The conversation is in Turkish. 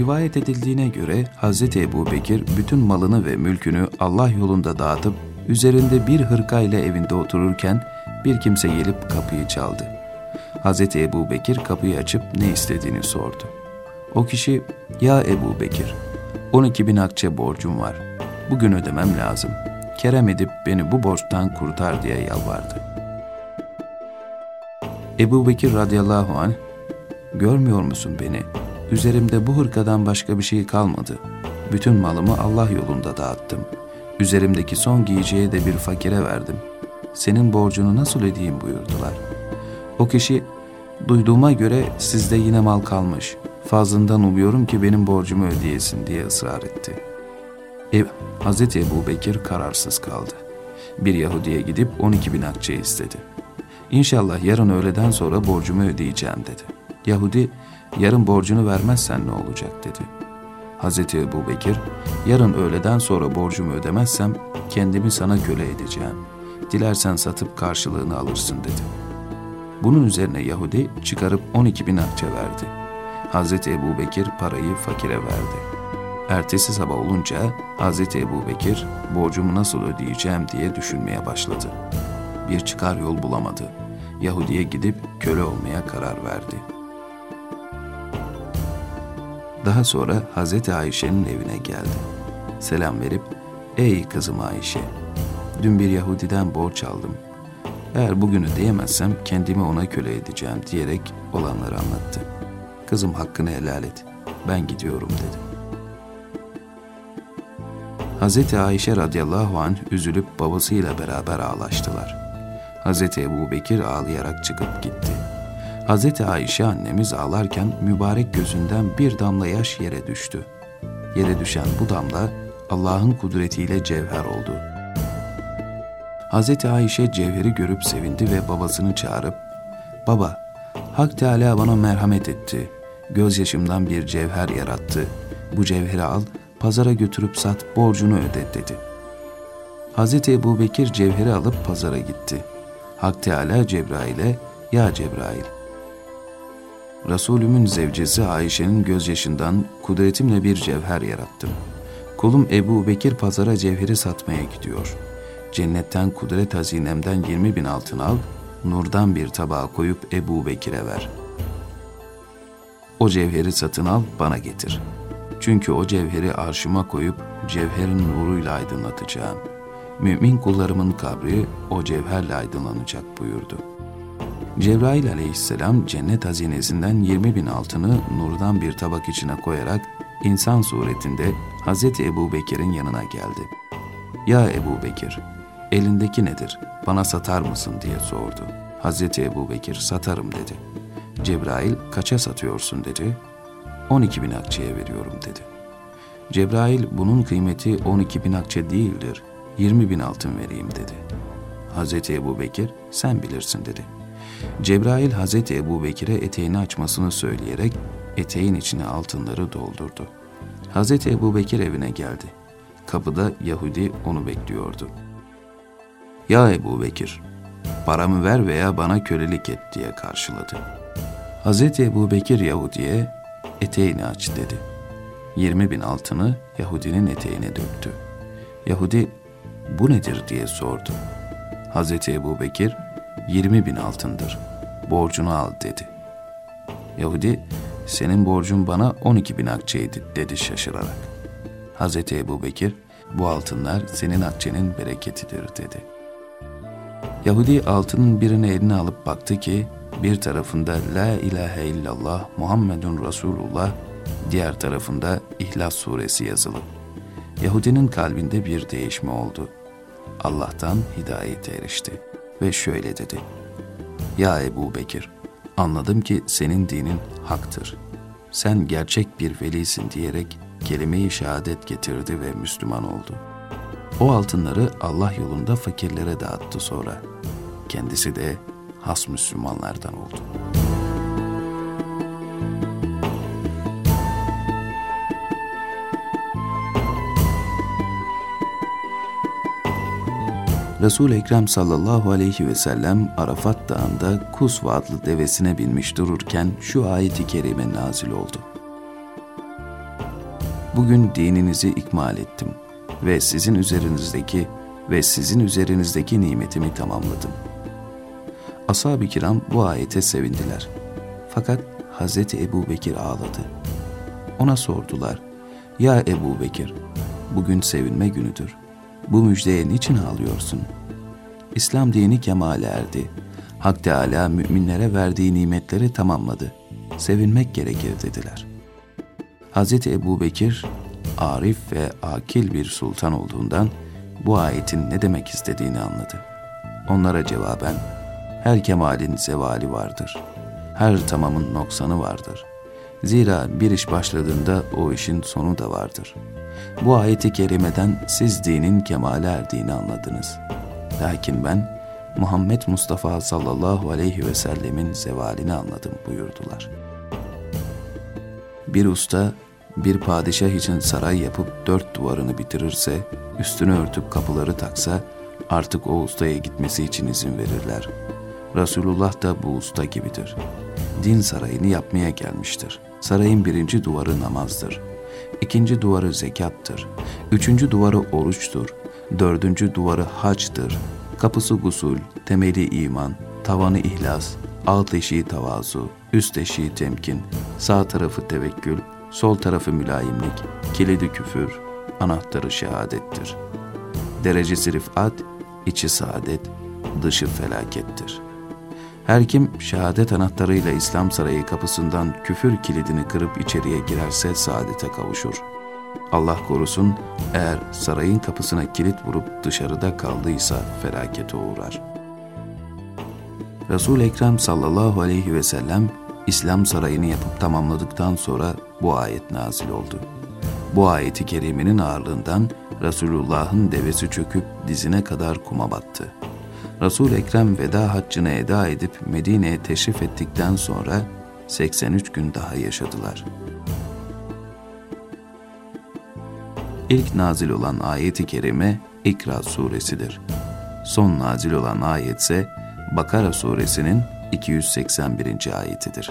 Rivayet edildiğine göre Hz. Ebu Bekir bütün malını ve mülkünü Allah yolunda dağıtıp üzerinde bir hırkayla evinde otururken bir kimse gelip kapıyı çaldı. Hz. Ebu Bekir kapıyı açıp ne istediğini sordu. O kişi, ya Ebu Bekir, 12 bin akçe borcum var. Bugün ödemem lazım. Kerem edip beni bu borçtan kurtar diye yalvardı. Ebu Bekir radıyallahu anh, görmüyor musun beni? Üzerimde bu hırkadan başka bir şey kalmadı. Bütün malımı Allah yolunda dağıttım. Üzerimdeki son giyeceği de bir fakire verdim. Senin borcunu nasıl ödeyeyim buyurdular. O kişi, duyduğuma göre sizde yine mal kalmış. Fazlından umuyorum ki benim borcumu ödeyesin diye ısrar etti. Ev, Hz. Ebu Bekir kararsız kaldı. Bir Yahudi'ye gidip 12 bin akçe istedi. İnşallah yarın öğleden sonra borcumu ödeyeceğim dedi. Yahudi, yarın borcunu vermezsen ne olacak dedi. Hz. Ebu Bekir, yarın öğleden sonra borcumu ödemezsem kendimi sana köle edeceğim. Dilersen satıp karşılığını alırsın dedi. Bunun üzerine Yahudi çıkarıp 12 bin akçe verdi. Hz. Ebu Bekir parayı fakire verdi. Ertesi sabah olunca Hz. Ebu Bekir borcumu nasıl ödeyeceğim diye düşünmeye başladı. Bir çıkar yol bulamadı. Yahudi'ye gidip köle olmaya karar verdi.'' Daha sonra Hazreti Ayşe'nin evine geldi. Selam verip, ''Ey kızım Ayşe, dün bir Yahudiden borç aldım. Eğer bugün ödeyemezsem kendimi ona köle edeceğim.'' diyerek olanları anlattı. ''Kızım hakkını helal et, ben gidiyorum.'' dedi. Hazreti Ayşe radıyallahu anh üzülüp babasıyla beraber ağlaştılar. Hazreti Ebu Bekir ağlayarak çıkıp gitti. Hz. Ayşe annemiz ağlarken mübarek gözünden bir damla yaş yere düştü. Yere düşen bu damla Allah'ın kudretiyle cevher oldu. Hz. Ayşe cevheri görüp sevindi ve babasını çağırıp, ''Baba, Hak Teala bana merhamet etti. Gözyaşımdan bir cevher yarattı. Bu cevheri al, pazara götürüp sat, borcunu öde.'' dedi. Hz. Ebu Bekir cevheri alıp pazara gitti. Hak Teala Cebrail'e, ''Ya Cebrail, Resulümün zevcesi Ayşe'nin gözyaşından kudretimle bir cevher yarattım. Kulum Ebu Bekir pazara cevheri satmaya gidiyor. Cennetten kudret hazinemden 20 bin altın al, nurdan bir tabağa koyup Ebu Bekir'e ver. O cevheri satın al, bana getir. Çünkü o cevheri arşıma koyup cevherin nuruyla aydınlatacağım. Mümin kullarımın kabri o cevherle aydınlanacak buyurdu.'' Cebrail aleyhisselam cennet hazinesinden 20 bin altını nurdan bir tabak içine koyarak insan suretinde Hz. Ebu Bekir'in yanına geldi. Ya Ebu Bekir, elindeki nedir, bana satar mısın diye sordu. Hz. Ebu Bekir satarım dedi. Cebrail kaça satıyorsun dedi. 12 bin akçeye veriyorum dedi. Cebrail bunun kıymeti 12 bin akçe değildir, 20 bin altın vereyim dedi. Hz. Ebu Bekir sen bilirsin dedi.'' Cebrail Hazreti Ebu Bekir'e eteğini açmasını söyleyerek eteğin içine altınları doldurdu. Hazreti Ebu Bekir evine geldi. Kapıda Yahudi onu bekliyordu. Ya Ebu Bekir, paramı ver veya bana kölelik et diye karşıladı. Hazreti Ebu Bekir Yahudi'ye eteğini aç dedi. 20 bin altını Yahudinin eteğine döktü. Yahudi bu nedir diye sordu. Hazreti Ebu Bekir 20 bin altındır. Borcunu al dedi. Yahudi, senin borcun bana 12 bin akçeydi dedi şaşırarak. Hazreti Ebu Bekir, bu altınlar senin akçenin bereketidir dedi. Yahudi altının birini eline alıp baktı ki, bir tarafında La ilahe illallah Muhammedun Resulullah, diğer tarafında İhlas suresi yazılı. Yahudinin kalbinde bir değişme oldu. Allah'tan hidayete erişti.'' Ve şöyle dedi. Ya Ebu Bekir, anladım ki senin dinin haktır. Sen gerçek bir velisin diyerek kelime-i şehadet getirdi ve Müslüman oldu. O altınları Allah yolunda fakirlere dağıttı sonra. Kendisi de has Müslümanlardan oldu.'' Resul-i Ekrem sallallahu aleyhi ve sellem Arafat Dağı'nda Kusva adlı devesine binmiş dururken şu ayeti kerime nazil oldu. Bugün dininizi ikmal ettim ve sizin üzerinizdeki ve sizin üzerinizdeki nimetimi tamamladım. Ashab-ı kiram bu ayete sevindiler. Fakat Hazreti Ebu Bekir ağladı. Ona sordular, Ya Ebu Bekir, bugün sevinme günüdür. Bu müjdeye niçin ağlıyorsun? İslam dini kemale erdi. Hak Teala müminlere verdiği nimetleri tamamladı. Sevinmek gerekir dediler. Hz. Ebu Bekir, arif ve akil bir sultan olduğundan bu ayetin ne demek istediğini anladı. Onlara cevaben, her kemalin zevali vardır. Her tamamın noksanı vardır. Zira bir iş başladığında o işin sonu da vardır. Bu ayeti kerimeden siz dinin kemale erdiğini anladınız. Lakin ben Muhammed Mustafa sallallahu aleyhi ve sellemin zevalini anladım buyurdular. Bir usta bir padişah için saray yapıp dört duvarını bitirirse, üstünü örtüp kapıları taksa, artık o ustaya gitmesi için izin verirler. Resulullah da bu usta gibidir. Din sarayını yapmaya gelmiştir. Sarayın birinci duvarı namazdır. İkinci duvarı zekattır. Üçüncü duvarı oruçtur. Dördüncü duvarı hacdır. Kapısı gusul, temeli iman, tavanı ihlas, alt eşiği tavazu, üst eşiği temkin, sağ tarafı tevekkül, sol tarafı mülayimlik, kilidi küfür, anahtarı şehadettir. Derecesi rifat, içi saadet, dışı felakettir. Her kim şehadet anahtarıyla İslam sarayı kapısından küfür kilidini kırıp içeriye girerse saadete kavuşur. Allah korusun eğer sarayın kapısına kilit vurup dışarıda kaldıysa felakete uğrar. Resul-i Ekrem sallallahu aleyhi ve sellem İslam sarayını yapıp tamamladıktan sonra bu ayet nazil oldu. Bu ayeti kerimenin ağırlığından Resulullah'ın devesi çöküp dizine kadar kuma battı. Resul Ekrem veda haccını eda edip Medine'ye teşrif ettikten sonra 83 gün daha yaşadılar. İlk nazil olan ayeti kerime İkra suresidir. Son nazil olan ayet ise Bakara suresinin 281. ayetidir.